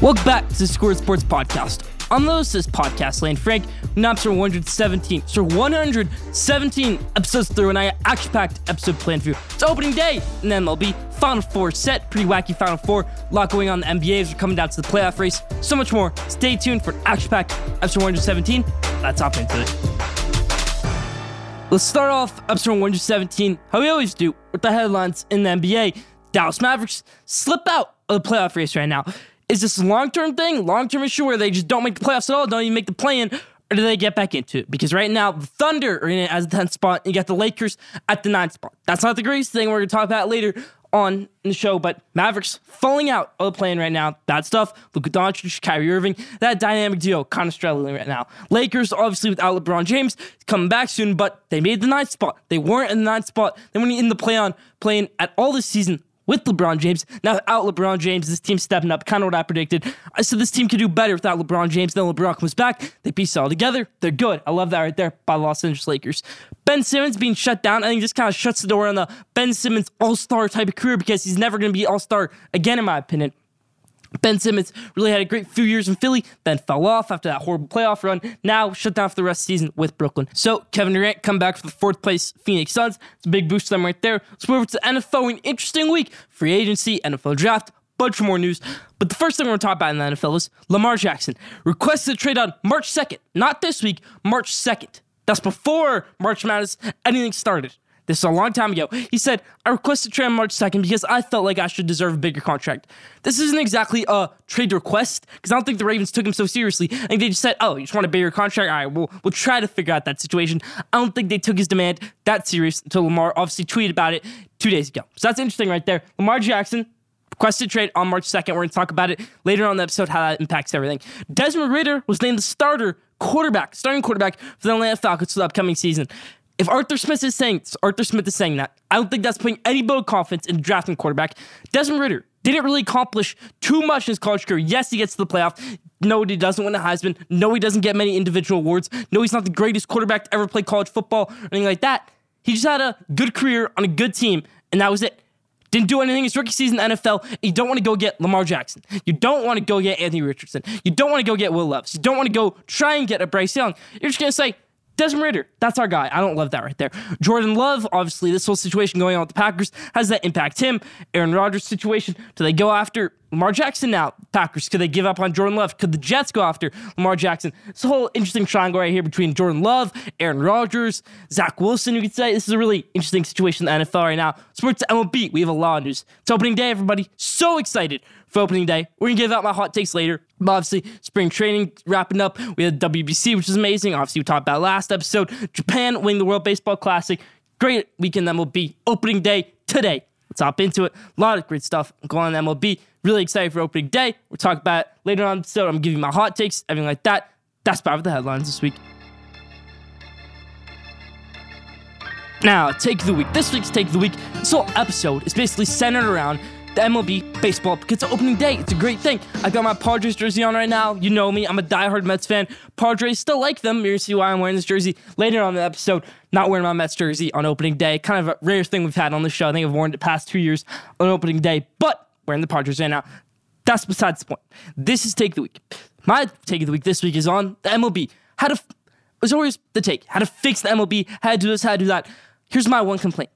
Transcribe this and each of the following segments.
Welcome back to the Score Sports Podcast. I'm the host of this podcast, Lane Frank. Episode 117. So 117 episodes through, and I got action-packed episode planned for you. It's opening day in MLB. Final Four set, pretty wacky Final Four. A lot going on in the NBA as we're coming down to the playoff race. So much more. Stay tuned for action-packed episode 117. Let's hop into it. Let's start off episode 117, how we always do, with the headlines in the NBA. Dallas Mavericks slip out of the playoff race right now. Is this a long term thing, long term issue where they just don't make the playoffs at all, don't even make the play in, or do they get back into it? Because right now, the Thunder are in it as the 10th spot, and you got the Lakers at the 9th spot. That's not the greatest thing we're going to talk about later on in the show, but Mavericks falling out of the play-in right now. Bad stuff. Luka Doncic, Kyrie Irving, that dynamic duo kind of struggling right now. Lakers, obviously, without LeBron James, coming back soon, but they made the ninth spot. They weren't in the ninth spot. They weren't in the play-on, playing at all this season with LeBron James. Now, without LeBron James, this team's stepping up, kind of what I predicted. Said this team could do better without LeBron James. Then LeBron comes back, they piece it all together. They're good. I love that right there by Los Angeles Lakers. Ben Simmons being shut down, I think just kind of shuts the door on the Ben Simmons all star type of career because he's never going to be all star again, in my opinion. Ben Simmons really had a great few years in Philly, then fell off after that horrible playoff run. Now shut down for the rest of the season with Brooklyn. So Kevin Durant come back for the fourth place Phoenix Suns. It's a big boost to them right there. Let's move over to the NFL. An interesting week. Free agency, NFL draft, bunch more news. But the first thing we're going to talk about in the NFL is Lamar Jackson requested a trade on March 2nd. Not this week, March 2nd. That's before March Madness anything started. This is a long time ago. He said, I requested trade on March 2nd because I felt like I should deserve a bigger contract. This isn't exactly a trade request because I don't think the Ravens took him so seriously. I think they just said, oh, you just want a bigger contract? All right, we'll, we'll try to figure out that situation. I don't think they took his demand that serious until Lamar obviously tweeted about it two days ago. So that's interesting right there. Lamar Jackson, requested trade on March 2nd. We're going to talk about it later on the episode, how that impacts everything. Desmond Ridder was named the starter quarterback, starting quarterback for the Atlanta Falcons for the upcoming season. If Arthur Smith is saying Arthur Smith is saying that, I don't think that's putting any bit of confidence in drafting quarterback. Desmond Ridder didn't really accomplish too much in his college career. Yes, he gets to the playoff. No, he doesn't win a Heisman. No, he doesn't get many individual awards. No, he's not the greatest quarterback to ever play college football or anything like that. He just had a good career on a good team, and that was it. Didn't do anything his rookie season in NFL. You don't want to go get Lamar Jackson. You don't want to go get Anthony Richardson. You don't want to go get Will Levis. You don't want to go try and get a Bryce Young. You're just going to say, Desmond Ridder, that's our guy. I don't love that right there. Jordan Love, obviously, this whole situation going on with the Packers, has that impact him? Aaron Rodgers' situation, do they go after Lamar Jackson now? Packers, could they give up on Jordan Love? Could the Jets go after Lamar Jackson? It's a whole interesting triangle right here between Jordan Love, Aaron Rodgers, Zach Wilson, you could say. This is a really interesting situation in the NFL right now. Sports MLB, we have a lot of news. It's opening day, everybody. So excited for opening day. We're gonna give out my hot takes later. But obviously, spring training wrapping up. We had WBC, which is amazing. Obviously, we talked about last episode. Japan winning the World Baseball Classic. Great weekend MLB. Opening day today. Let's hop into it. A lot of great stuff going on MLB. Really excited for opening day. We'll talk about it later on episode. I'm giving my hot takes, everything like that. That's about the headlines this week. Now, take of the week. This week's take of the week. This whole episode is basically centered around the MLB baseball because it's opening day. It's a great thing. I got my Padres jersey on right now. You know me. I'm a diehard Mets fan. Padres still like them. You're gonna see why I'm wearing this jersey later on the episode. Not wearing my Mets jersey on opening day. Kind of a rare thing we've had on the show. I think I've worn it the past two years on opening day, but wearing the Padres right now. That's besides the point. This is take the week. My take of the week this week is on the MLB. How to, it's always the take. How to fix the MLB. How to do this. How to do that. Here's my one complaint.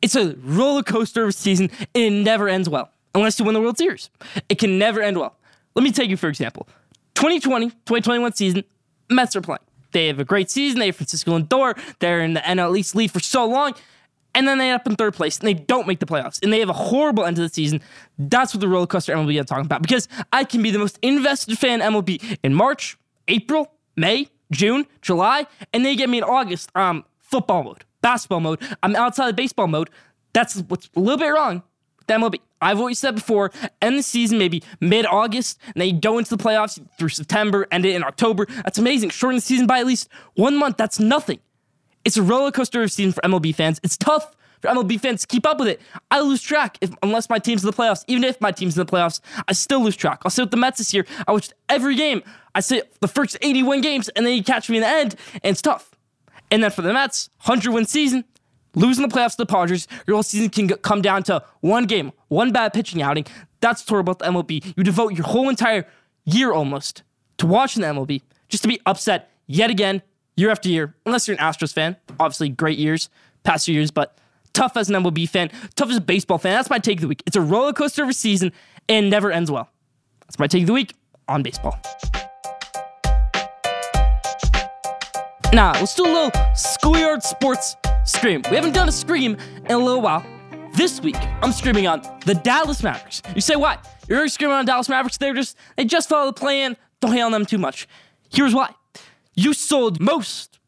It's a roller coaster of a season, and it never ends well unless you win the World Series. It can never end well. Let me take you for example. 2020, 2021 season, Mets are playing. They have a great season. They have Francisco Lindor. They're in the NL East lead for so long. And then they end up in third place and they don't make the playoffs. And they have a horrible end to the season. That's what the roller coaster MLB I'm talking about. Because I can be the most invested fan MLB in March, April, May, June, July, and they get me in August. Um, football mode basketball mode. I'm outside of baseball mode. That's what's a little bit wrong with MLB. I've always said before, end the season maybe mid August, and then you go into the playoffs through September, end it in October. That's amazing. Shorten the season by at least one month. That's nothing. It's a roller coaster of season for MLB fans. It's tough for MLB fans to keep up with it. I lose track if unless my team's in the playoffs. Even if my team's in the playoffs, I still lose track. I'll sit with the Mets this year. I watched every game. I sit the first 81 games, and then you catch me in the end, and it's tough. And then for the Mets, 100 win season, losing the playoffs to the Padres, your whole season can come down to one game, one bad pitching outing. That's tour about the MLB. You devote your whole entire year almost to watching the MLB, just to be upset yet again, year after year, unless you're an Astros fan. Obviously, great years, past few years, but tough as an MLB fan, tough as a baseball fan. That's my take of the week. It's a roller coaster of a season and never ends well. That's my take of the week on baseball. Now, let's do a little schoolyard sports scream. We haven't done a scream in a little while. This week, I'm screaming on the Dallas Mavericks. You say what? You're screaming on Dallas Mavericks? They're just they just follow the plan. Don't hate on them too much. Here's why: you sold most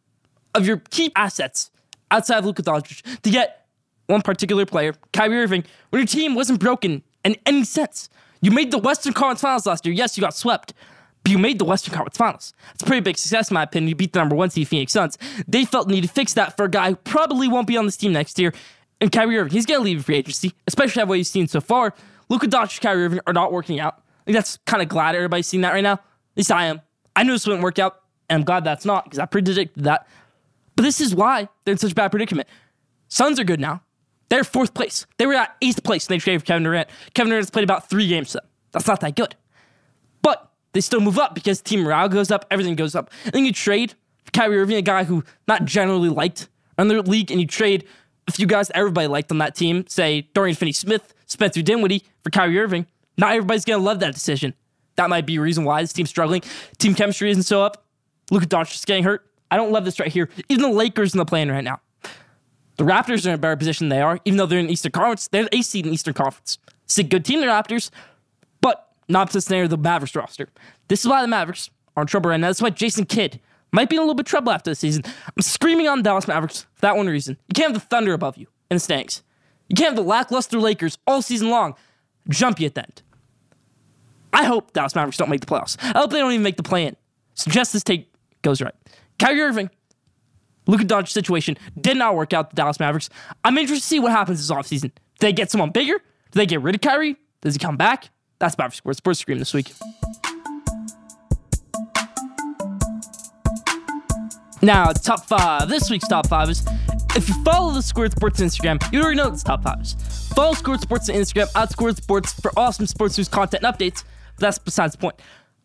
of your key assets outside of Luka Doncic to get one particular player, Kyrie Irving, when your team wasn't broken in any sense. You made the Western Conference Finals last year. Yes, you got swept, but you made the Western Conference Finals. It's a pretty big success, in my opinion. You beat the number one seed Phoenix Suns. They felt the need to fix that for a guy who probably won't be on this team next year. And Kyrie Irving, he's going to leave free agency, especially after what you've seen so far. Luka Doncic and Kyrie Irving are not working out. I think that's kind of glad everybody's seeing that right now. At least I am. I knew this wouldn't work out, and I'm glad that's not because I predicted that. But this is why they're in such a bad predicament. Suns are good now. They're fourth place. They were at eighth place and they traded for Kevin Durant. Kevin Durant's played about three games, so that's not that good. But they still move up because team morale goes up, everything goes up. And then you trade for Kyrie Irving, a guy who not generally liked in the league, and you trade a few guys that everybody liked on that team, say Dorian Finney Smith, Spencer Dinwiddie for Kyrie Irving. Not everybody's gonna love that decision. That might be a reason why this team's struggling. Team chemistry isn't so up. Luka is getting hurt. I don't love this right here. Even the Lakers in the plan right now. The Raptors are in a better position than they are, even though they're in Eastern Conference. They're the seed in Eastern Conference. It's a good team, the Raptors, but not to the standard of the Mavericks roster. This is why the Mavericks are in trouble right now. That's why Jason Kidd might be in a little bit of trouble after the season. I'm screaming on Dallas Mavericks for that one reason. You can't have the Thunder above you in the standings. You can't have the lackluster Lakers all season long jump you at the end. I hope Dallas Mavericks don't make the playoffs. I hope they don't even make the play in. Suggest this take goes right. Kyrie Irving, Luka Doncic situation did not work out the Dallas Mavericks. I'm interested to see what happens this offseason. Do they get someone bigger? Do they get rid of Kyrie? Does he come back? That's Mavericks Sports Sports Scream this week. Now, top five. This week's top five is if you follow the Schoolyard Sports Instagram, you already know it's top fives. Follow Schoolyard Sports on Instagram at Schoolyard Sports for awesome sports news content and updates. But that's besides the point.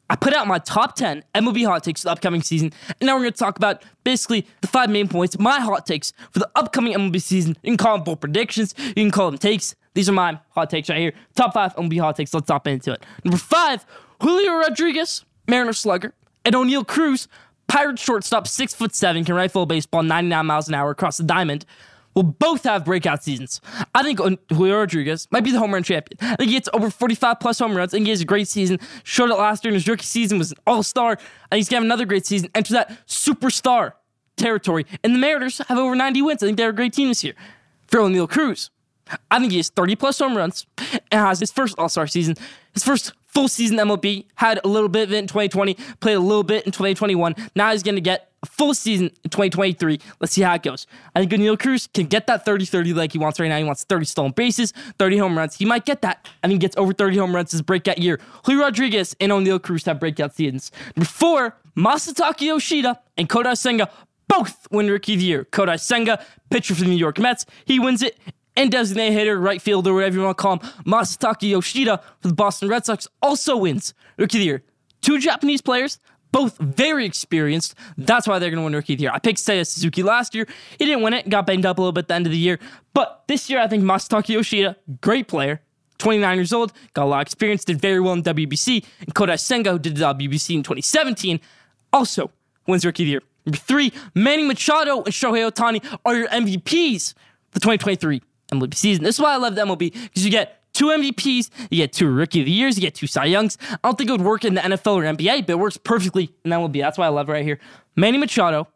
I put out my top 10 MLB hot takes for the upcoming season, and now we're going to talk about basically the five main points, my hot takes for the upcoming MLB season. You can call them bold predictions, you can call them takes. These are my hot takes right here. Top five MLB hot takes. Let's hop into it. Number five, Julio Rodriguez, Mariner slugger, and Oneil Cruz, Pirate shortstop, six foot seven, can rifle a baseball 99 miles an hour across the diamond will both have breakout seasons. I think Julio Rodriguez might be the home run champion. I think he gets over 45 plus home runs. I think he has a great season. Showed it last year in his rookie season, was an all star. I think he's going to have another great season. Enter that superstar territory. And the Mariners have over 90 wins. I think they're a great team this year. For Oneil Cruz, I think he has 30 plus home runs and has his first all star season, his first full season MLB, had a little bit of it in 2020, played a little bit in 2021. Now he's going to get a full season in 2023. Let's see how it goes. I think Neil Cruz can get that 30 30 like he wants right now. He wants 30 stolen bases, 30 home runs. He might get that. I think he gets over 30 home runs his breakout year. Julio Rodriguez and Oneil Cruz have breakout seasons. Before, Masataka Yoshida and Kodai Senga both win Rookie of the Year. Kodai Senga, pitcher for the New York Mets, he wins it and designated hitter, right fielder, whatever you want to call him, Masataka Yoshida for the Boston Red Sox also wins Rookie of the Year. Two Japanese players, both very experienced. That's why they're going to win Rookie of the Year. I picked Seiya Suzuki last year. He didn't win it, got banged up a little bit at the end of the year. But this year, I think Masataka Yoshida, great player, 29 years old, got a lot of experience, did very well in WBC. And Kodai Senga did the WBC in 2017, also wins Rookie of the Year. Number three, Manny Machado and Shohei Ohtani are your MVPs for 2023 MLB season. This is why I love the MLB because you get two MVPs, you get two Rookie of the Years, you get two Cy Youngs. I don't think it would work in the NFL or NBA, but it works perfectly in MLB. That's why I love it right here. Manny Machado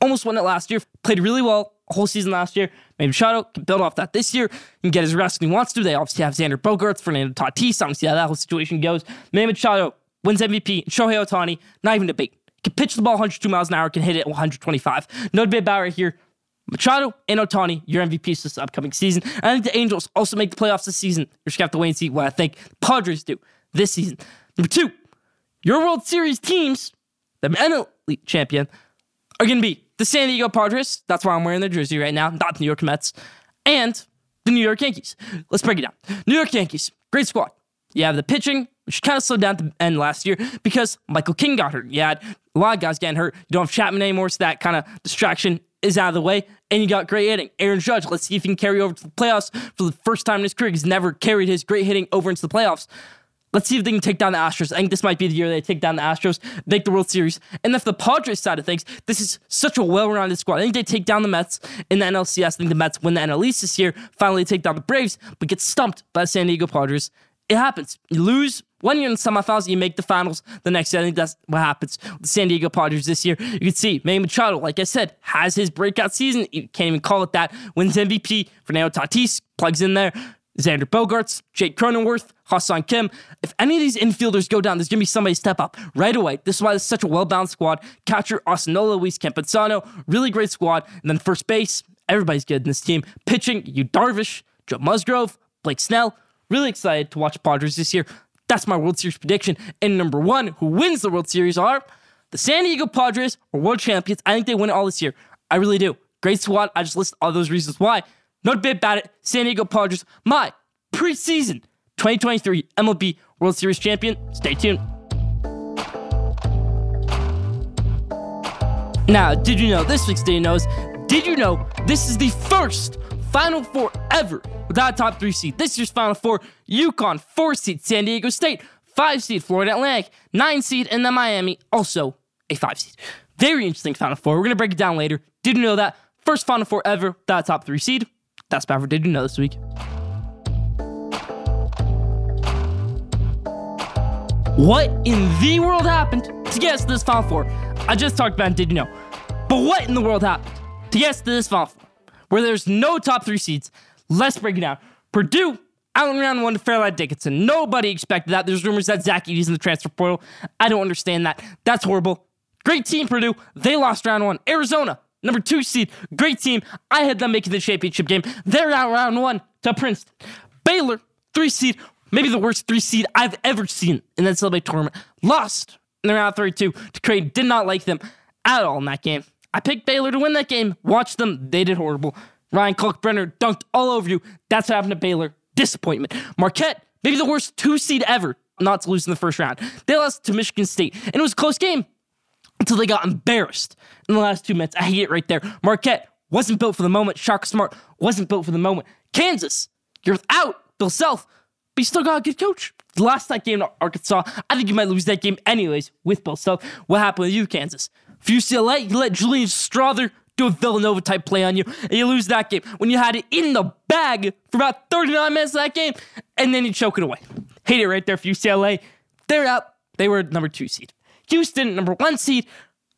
almost won it last year, played really well whole season last year. Manny Machado can build off that this year and get his rest when he wants to. They obviously have Xander Bogaerts, Fernando Tatis. I don't see how that whole situation goes. Manny Machado wins MVP. Shohei Ohtani, not even debate. Can pitch the ball 102 miles an hour, can hit it 125. No debate about right here. Machado and Ohtani, your MVPs this upcoming season. I think the Angels also make the playoffs this season. You're just going to have to wait and see what I think the Padres do this season. Number two, your World Series teams, the NL League champion, are going to be the San Diego Padres. That's why I'm wearing their jersey right now, not the New York Mets, and the New York Yankees. Let's break it down. New York Yankees, great squad. You have the pitching, which kind of slowed down at the end last year because Michael King got hurt. You had a lot of guys getting hurt. You don't have Chapman anymore, so that kind of distraction is out of the way. And you got great hitting. Aaron Judge, let's see if he can carry over to the playoffs for the first time in his career. He's never carried his great hitting over into the playoffs. Let's see if they can take down the Astros. I think this might be the year they take down the Astros, make the World Series. And if the Padres side of things, this is such a well-rounded squad. I think they take down the Mets in the NLCS. I think the Mets win the NL East this year, finally take down the Braves, but get stumped by the San Diego Padres. It happens. You lose one year in the semifinals, you make the finals the next year. I think that's what happens with the San Diego Padres this year. You can see Manny Machado, like I said, has his breakout season. You can't even call it that. Wins MVP. Fernando Tatis plugs in there. Xander Bogaerts, Jake Cronenworth, Ha-Seong Kim. If any of these infielders go down, there's going to be somebody step up right away. This is why it's such a well-balanced squad. Catcher, Austin Luis Campusano, really great squad. And then first base, everybody's good in this team. Pitching, Yu Darvish, Joe Musgrove, Blake Snell. Really excited to watch Padres this year. That's my World Series prediction. And number one, who wins the World Series are the San Diego Padres are world champions. I think they win it all this year. I really do. Great squad. I just list all those reasons why. Not a bit about it. San Diego Padres, my preseason 2023 MLB World Series champion. Stay tuned. Now, did you know this week's Day Knows? Did you know this is the first Final Four ever without a top three seed? This year's Final Four UConn, four seed San Diego State, five seed Florida Atlantic, nine seed, and then Miami, also a five seed. Very interesting Final Four. We're going to break it down later. Did you know that? First Final Four ever without a top three seed. That's Baffer Did You Know this week. What in the world happened to to this Final Four? I just talked about Did You Know. But what in the world happened to to this Final Four where there's no top three seeds? Let's break it down. Purdue out in round one to Fairleigh Dickinson. Nobody expected that. There's rumors that Zach Edey's in the transfer portal. I don't understand that. That's horrible. Great team, Purdue. They lost round one. Arizona number two seed. Great team. I had them making the championship game. They're out round one to Princeton. Baylor, three seed, maybe the worst three seed I've ever seen in that NCAA tournament. Lost in the round 32 to Creighton. Did not like them at all in that game. I picked Baylor to win that game. Watch them. They did horrible. Ryan Kalkbrenner dunked all over you. That's what happened to Baylor. Disappointment. Marquette, maybe the worst two seed ever not to lose in the first round. They lost to Michigan State, and it was a close game until they got embarrassed in the last two minutes. I hate it right there. Marquette wasn't built for the moment. Shaka Smart wasn't built for the moment. Kansas, you're without Bill Self, but you still got a good coach. Last that game to Arkansas, I think you might lose that game anyways with Bill Self. What happened with you, Kansas? For UCLA, you let Julian Strawther do a Villanova type play on you, and you lose that game when you had it in the bag for about 39 minutes of that game, and then you choke it away. Hate it right there for UCLA. They're out. They were number two seed. Houston, number one seed,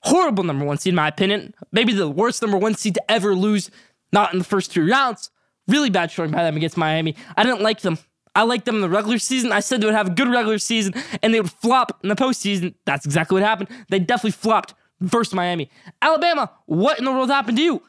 horrible number one seed, in my opinion. Maybe the worst number one seed to ever lose, not in the first two rounds. Really bad showing by them against Miami. I didn't like them. I liked them in the regular season. I said they would have a good regular season and they would flop in the postseason. That's exactly what happened. They definitely flopped versus Miami. Alabama, what in the world happened to you?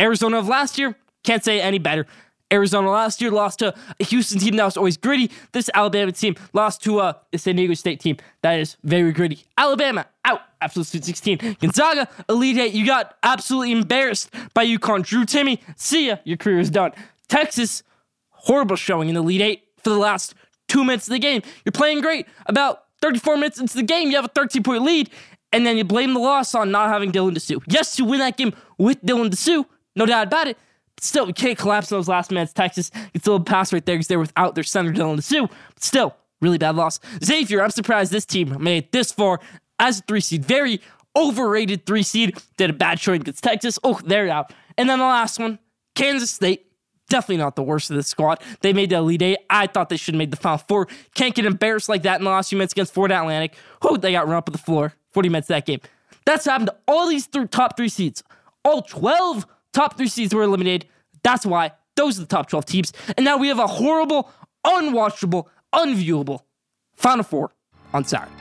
Arizona of last year, can't say any better. Arizona last year lost to a Houston team that was always gritty. This Alabama team lost to uh, a San Diego State team that is very gritty. Alabama out after the Sweet 16. Gonzaga, Elite Eight, you got absolutely embarrassed by UConn. Drew Timme, see ya, your career is done. Texas, horrible showing in the Elite Eight for the last two minutes of the game. You're playing great. About 34 minutes into the game, you have a 13 point lead, and then you blame the loss on not having Dylan Disu. Yes, you win that game with Dylan Disu, no doubt about it But still, we can't collapse in those last minutes. Texas gets a little pass right there because they're without their center Dylan Disu. But still, really bad loss. Xavier, I'm surprised this team made it this far as a three seed. Very overrated three seed. Did a bad showing against Texas. Oh, they're out. And then the last one, Kansas State. Definitely not the worst of the squad. They made the Elite Eight. I thought they should have made the Final Four. Can't get embarrassed like that in the last few minutes against Florida Atlantic. Oh, they got run up at the floor. 40 minutes that game. That's happened to all these th- top three seeds. All 12 top three seeds were eliminated that's why those are the top 12 teams. And now we have a horrible, unwatchable, unviewable Final Four on Saturday.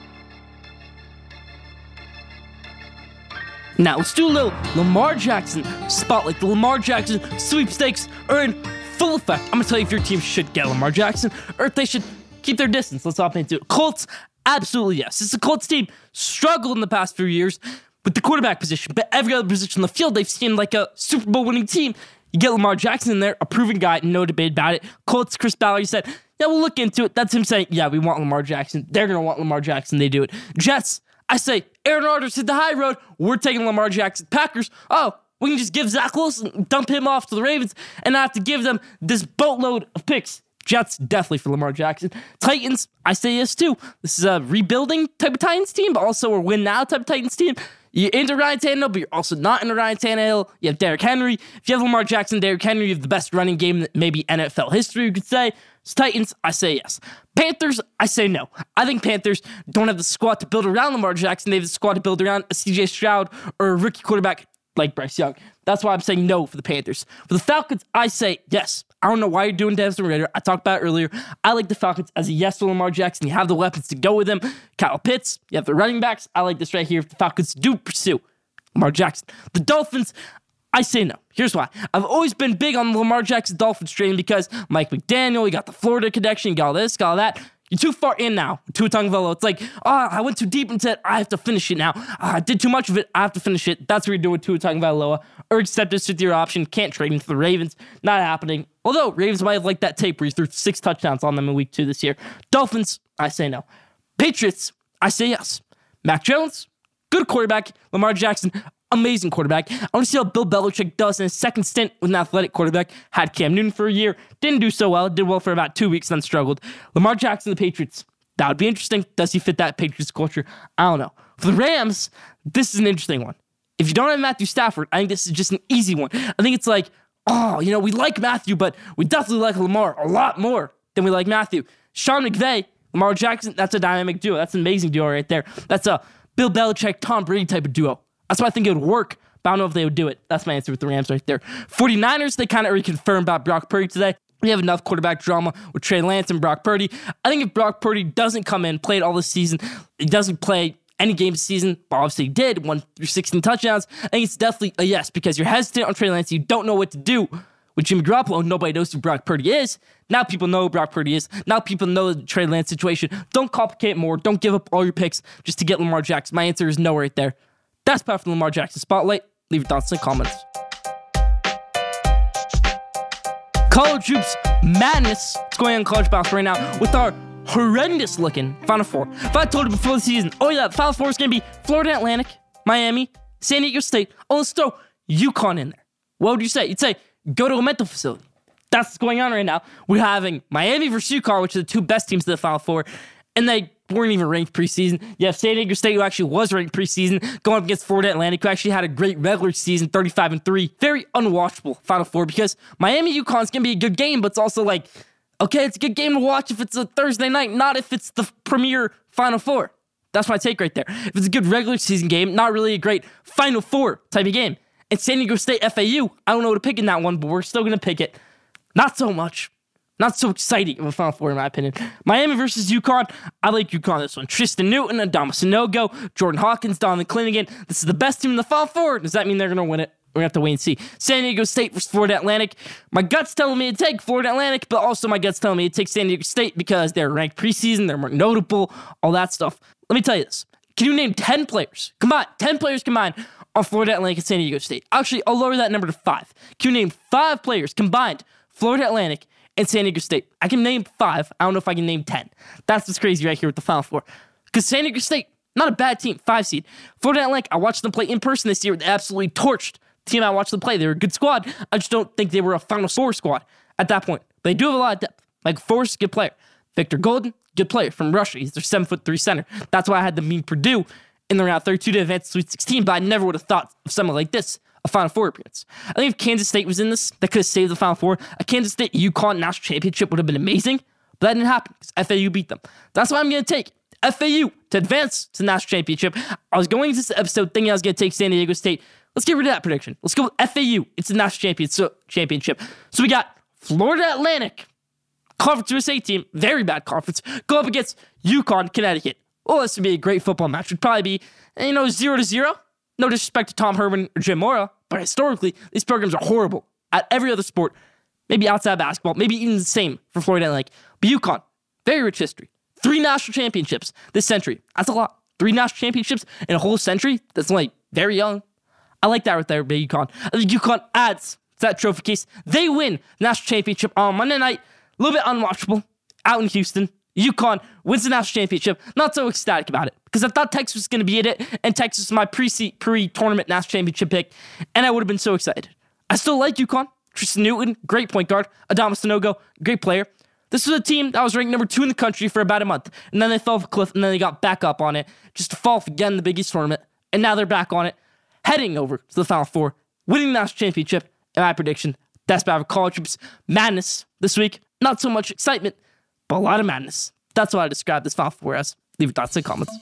Now let's do a little Lamar Jackson spotlight. The Lamar Jackson sweepstakes are in full effect. I'm gonna tell you if your team should get Lamar Jackson or if they should keep their distance. Let's hop into it. Colts, absolutely yes. It's a Colts team struggled in the past few years with the quarterback position, but every other position on the field they've seemed like a Super Bowl winning team. You get Lamar Jackson in there, a proven guy, no debate about it. Colts, Chris Ballard said, Yeah, we'll look into it. That's him saying, yeah, we want Lamar Jackson. They're going to want Lamar Jackson. They do it. Jets, I say, Aaron Rodgers hit the high road. We're taking Lamar Jackson. Packers, oh, we can just give Zach Wilson, dump him off to the Ravens, and I have to give them this boatload of picks. Jets, definitely for Lamar Jackson. Titans, I say yes too. This is a rebuilding type of Titans team, but also a win now type of Titans team. You're into Ryan Tannehill, but you're also not into Ryan Tannehill. You have Derrick Henry. If you have Lamar Jackson, Derrick Henry, you have the best running game that maybe NFL history, you could say. It's Titans, I say yes. Panthers, I say no. I think Panthers don't have the squad to build around Lamar Jackson. They have the squad to build around a CJ Stroud or a rookie quarterback like Bryce Young. That's why I'm saying no for the Panthers. For the Falcons, I say yes. I don't know why you're doing Desmond Ridder. I talked about earlier. I like the Falcons as a yes for Lamar Jackson. You have the weapons to go with him. Kyle Pitts, you have the running backs. I like this right here. If the Falcons do pursue Lamar Jackson. The Dolphins, I say no. Here's why. I've always been big on the Lamar Jackson Dolphins train because Mike McDaniel, you got the Florida connection, got all this, got all that. You're too far in now, Tua Tagovailoa. It's like, oh, I went too deep into it. I have to finish it now. Oh, I did too much of it. I have to finish it. That's what you're doing with Tua Tagovailoa. Or accept this with your option. Can't trade him to the Ravens. Not happening. Although Ravens might have liked that tape where he threw six touchdowns on them in week two this year. Dolphins, I say no. Patriots, I say yes. Mac Jones, good quarterback. Lamar Jackson, amazing quarterback. I want to see how Bill Belichick does in his second stint with an athletic quarterback. Had Cam Newton for a year, didn't do so well, did well for about two weeks, then struggled. Lamar Jackson, the Patriots, that would be interesting. Does he fit that Patriots culture? I don't know. For the Rams, this is an interesting one. If you don't have Matthew Stafford, I think this is just an easy one. I think it's like, oh, you know, we like Matthew, but we definitely like Lamar a lot more than we like Matthew. Sean McVay, Lamar Jackson, that's a dynamic duo. That's an amazing duo right there. That's a Bill Belichick, Tom Brady type of duo. That's why I think it would work, but I don't know if they would do it. That's my answer with the Rams right there. 49ers, they kind of reconfirmed about Brock Purdy today. We have enough quarterback drama with Trey Lance and Brock Purdy. I think if Brock Purdy doesn't come in, play it all the season, he doesn't play any game this season, obviously he did, won through 16 touchdowns, I think it's definitely a yes because you're hesitant on Trey Lance. You don't know what to do with Jimmy Garoppolo. Nobody knows who Brock Purdy is. Now people know who Brock Purdy is. Now people know the Trey Lance situation. Don't complicate more. Don't give up all your picks just to get Lamar Jackson. My answer is no right there. That's part from Lamar Jackson Spotlight. Leave your thoughts in the comments. College hoops madness. What's going on college basketball right now with our horrendous looking Final Four. If I told you before the season, oh yeah, Final Four is going to be Florida Atlantic, Miami, San Diego State. Oh, let's throw UConn in there. What would you say? You'd say, go to a mental facility. That's what's going on right now. We're having Miami versus UConn, which are the two best teams of the Final Four, and they weren't even ranked preseason. You have San Diego State, who actually was ranked preseason, going up against Florida Atlantic, who actually had a great regular season, 35 and 3. Very unwatchable Final Four because Miami UConn's gonna be a good game, but it's also like, okay, it's a good game to watch if it's a Thursday night, not if it's the premier Final Four. That's my take right there. If it's a good regular season game, not really a great Final Four type of game. And San Diego State FAU, I don't know what to pick in that one, but we're still gonna pick it. Not so much. Not so exciting of a Final Four, in my opinion. Miami versus UConn. I like UConn this one. Tristan Newton, Adama Sanogo, Jordan Hawkins, Donovan Clingan. This is the best team in the Final Four. Does that mean they're going to win it? We're going to have to wait and see. San Diego State versus Florida Atlantic. My gut's telling me to take Florida Atlantic, but also my gut's telling me to take San Diego State because they're ranked preseason, they're more notable, all that stuff. Let me tell you this. Can you name 10 players combined, 10 players combined on Florida Atlantic and San Diego State? Actually, I'll lower that number to five. Can you name five players combined, Florida Atlantic and San Diego State. I can name five. I don't know if I can name 10. That's what's crazy right here with the Final Four. Because San Diego State, not a bad team, five seed. Florida Atlantic, I watched them play in person this year. They absolutely torched the team I watched them play. They were a good squad. I just don't think they were a Final Four squad at that point. They do have a lot of depth. Like Forrest, good player. Victor Goldin, good player from Russia. He's their seven foot three center. That's why I had them meet Purdue in the round 32 to advance to Sweet 16, but I never would have thought of someone like this a Final Four appearance. I think if Kansas State was in this, that could have saved the Final Four. A Kansas State UConn national championship would have been amazing, but that didn't happen because FAU beat them. That's why I'm going to take FAU to advance to the national championship. I was going into this episode thinking I was going to take San Diego State. Let's get rid of that prediction. Let's go with FAU. It's the national championship. So we got Florida Atlantic, Conference USA team, very bad conference, go up against UConn, Connecticut. Oh, this would be a great football match. Would probably be, you know, zero to zero. No disrespect to Tom Herman or Jim Mora, but historically, these programs are horrible at every other sport, maybe outside basketball, maybe even the same for Florida Atlantic. But UConn, very rich history. Three national championships this century. That's a lot. Three national championships in a whole century. That's like very young. I like that right there, big UConn. I think UConn adds to that trophy case. They win national championship on Monday night. A little bit unwatchable. out in Houston. UConn wins the national championship. Not so ecstatic about it because I thought Texas was going to be in it, and Texas was my pre tournament national championship pick, and I would have been so excited. I still like UConn. Tristan Newton, great point guard. Adama Sanogo, great player. This was a team that was ranked number two in the country for about a month, and then they fell off a cliff, and then they got back up on it, just to fall off again in the Big East tournament, and now they're back on it, heading over to the Final Four, winning the national championship. And my prediction, that's about college hoops madness this week. Not so much excitement, but a lot of madness. That's what I describe this Final Four as. Leave your thoughts in the comments.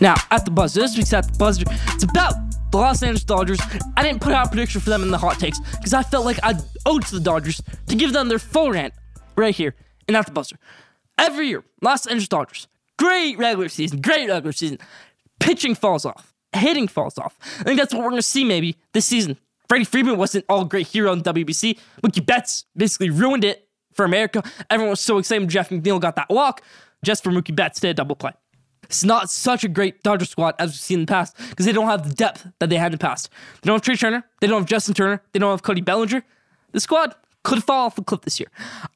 Now, at the buzzer, this week's at the buzzer, it's about the Los Angeles Dodgers. I didn't put out a prediction for them in the hot takes because I felt like I owed to the Dodgers to give them their full rant right here and at the buzzer. Every year, Los Angeles Dodgers, great regular season, great regular season. Pitching falls off, hitting falls off. I think that's what we're going to see maybe this season. Freddie Freeman wasn't all great hero in WBC. Mookie Betts basically ruined it for America. Everyone was so excited when Jeff McNeil got that walk just for Mookie Betts to a double play. It's not such a great Dodger squad as we've seen in the past because they don't have the depth that they had in the past. They don't have Trea Turner. They don't have Justin Turner. They don't have Cody Bellinger. The squad could fall off the cliff this year.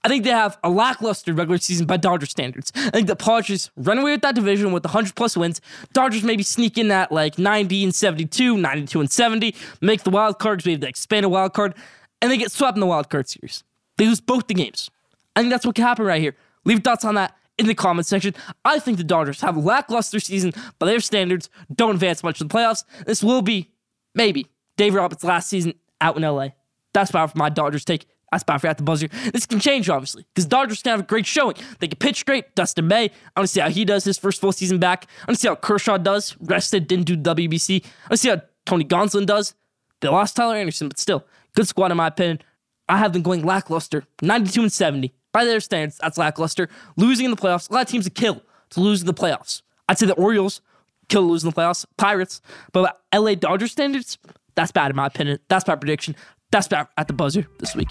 I think they have a lackluster regular season by Dodger standards. I think the Padres run away with that division with 100 plus wins. Dodgers maybe sneak in at like 90 and 72, 92 and 70, make the wild cards, maybe they expand a wild card, and they get swept in the wild card series. They lose both the games. I think that's what can happen right here. Leave thoughts on that in the comments section. I think the Dodgers have a lackluster season by their standards, don't advance much in the playoffs. This will be, maybe, Dave Roberts' last season out in LA. That's about for my Dodgers take. That's about for at the buzzer. This can change, obviously, because Dodgers can have a great showing. They can pitch great. Dustin May, I want to see how he does his first full season back. I want to see how Kershaw does. Rested, didn't do WBC. I want to see how Tony Gonsolin does. They lost Tyler Anderson, but still, good squad in my opinion. I have them going lackluster, 92 and 70 by their standards, that's lackluster. Losing in the playoffs, a lot of teams would kill to lose in the playoffs. I'd say the Orioles kill losing the playoffs, Pirates, but LA Dodgers standards, that's bad in my opinion. That's my prediction. That's bad at the buzzer this week.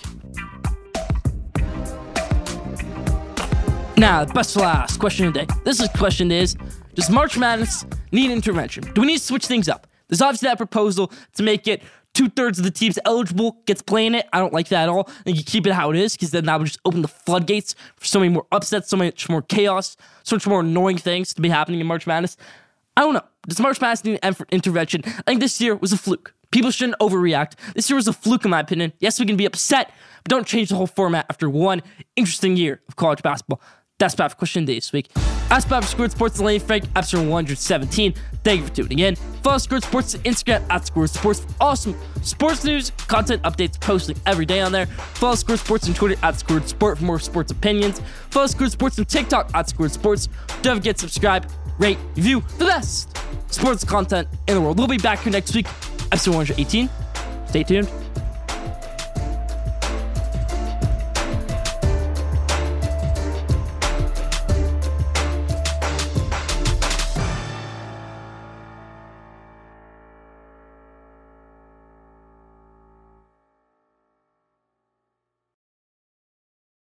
Now, best last question of the day. This is question is Does March Madness need intervention? Do we need to switch things up? There's obviously that proposal to make it two thirds of the teams eligible gets playing it. I don't like that at all. And you keep it how it is because then that would just open the floodgates for so many more upsets, so much more chaos, so much more annoying things to be happening in March Madness. I don't know. Does March Madness need intervention? I think this year was a fluke. People shouldn't overreact. This year was a fluke, in my opinion. Yes, we can be upset, but don't change the whole format after one interesting year of college basketball. That's about for question day this week. That's about for Schoolyard Sports Lane Frank, episode 117. Thank you for tuning in. Follow Schoolyard Sports on Instagram at Schoolyard Sports for awesome sports news, content updates, posting every day on there. Follow Schoolyard Sports on Twitter at Schoolyard Sport for more sports opinions. Follow Schoolyard Sports on TikTok at Schoolyard Sports. Don't forget to subscribe, rate, review the best sports content in the world. We'll be back here next week, episode 118. Stay tuned.